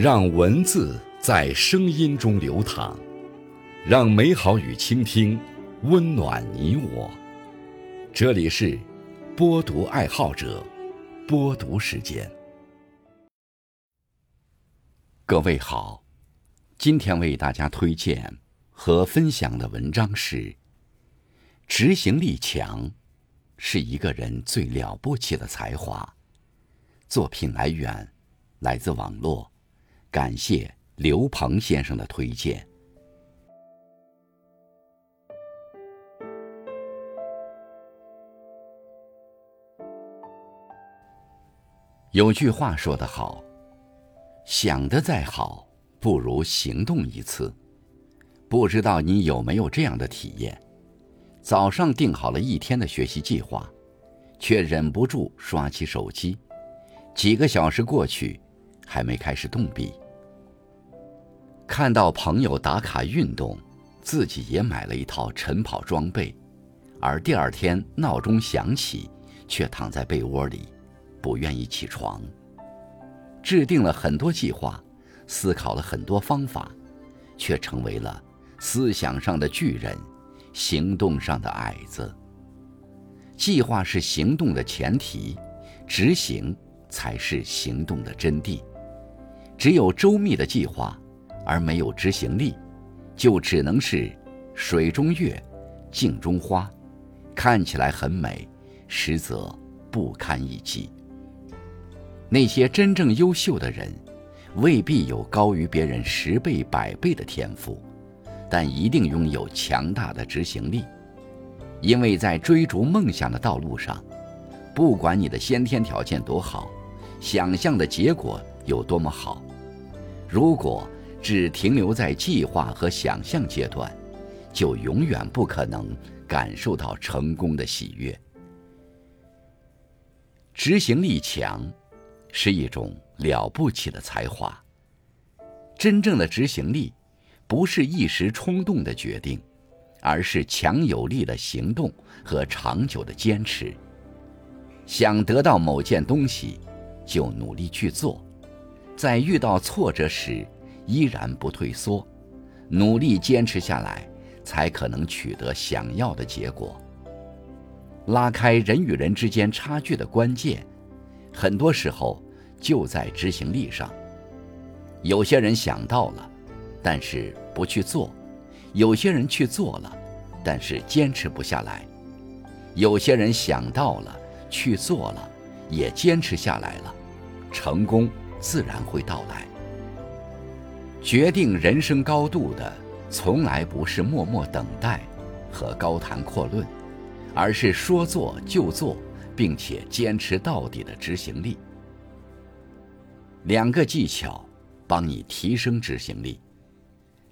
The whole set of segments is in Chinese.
让文字在声音中流淌，让美好与倾听温暖你我。这里是播读爱好者播读时间。各位好，今天为大家推荐和分享的文章是：执行力强是一个人最了不起的才华。作品来源来自网络，感谢刘鹏先生的推荐。有句话说得好：“想的再好，不如行动一次。”不知道你有没有这样的体验？早上定好了一天的学习计划，却忍不住刷起手机。几个小时过去，还没开始动笔。看到朋友打卡运动，自己也买了一套晨跑装备，而第二天闹钟响起，却躺在被窝里，不愿意起床。制定了很多计划，思考了很多方法，却成为了思想上的巨人，行动上的矮子。计划是行动的前提，执行。才是行动的真谛。只有周密的计划，而没有执行力，就只能是水中月、镜中花，看起来很美，实则不堪一击。那些真正优秀的人，未必有高于别人十倍、百倍的天赋，但一定拥有强大的执行力。因为在追逐梦想的道路上，不管你的先天条件多好。想象的结果有多么好，如果只停留在计划和想象阶段，就永远不可能感受到成功的喜悦。执行力强是一种了不起的才华。真正的执行力，不是一时冲动的决定，而是强有力的行动和长久的坚持。想得到某件东西。就努力去做，在遇到挫折时依然不退缩，努力坚持下来，才可能取得想要的结果。拉开人与人之间差距的关键，很多时候就在执行力上。有些人想到了，但是不去做；有些人去做了，但是坚持不下来；有些人想到了，去做了，也坚持下来了。成功自然会到来。决定人生高度的，从来不是默默等待和高谈阔论，而是说做就做，并且坚持到底的执行力。两个技巧帮你提升执行力：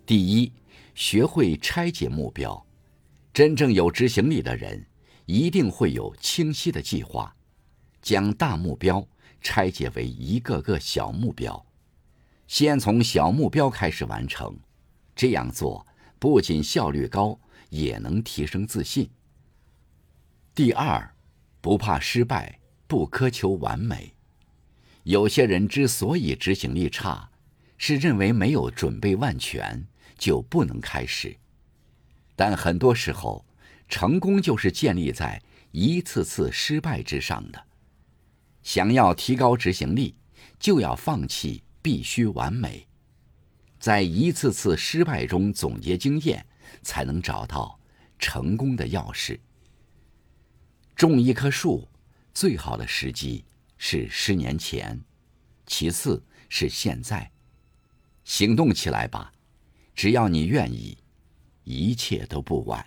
第一，学会拆解目标。真正有执行力的人，一定会有清晰的计划，将大目标。拆解为一个个小目标，先从小目标开始完成。这样做不仅效率高，也能提升自信。第二，不怕失败，不苛求完美。有些人之所以执行力差，是认为没有准备万全就不能开始。但很多时候，成功就是建立在一次次失败之上的。想要提高执行力，就要放弃必须完美，在一次次失败中总结经验，才能找到成功的钥匙。种一棵树，最好的时机是十年前，其次是现在。行动起来吧，只要你愿意，一切都不晚。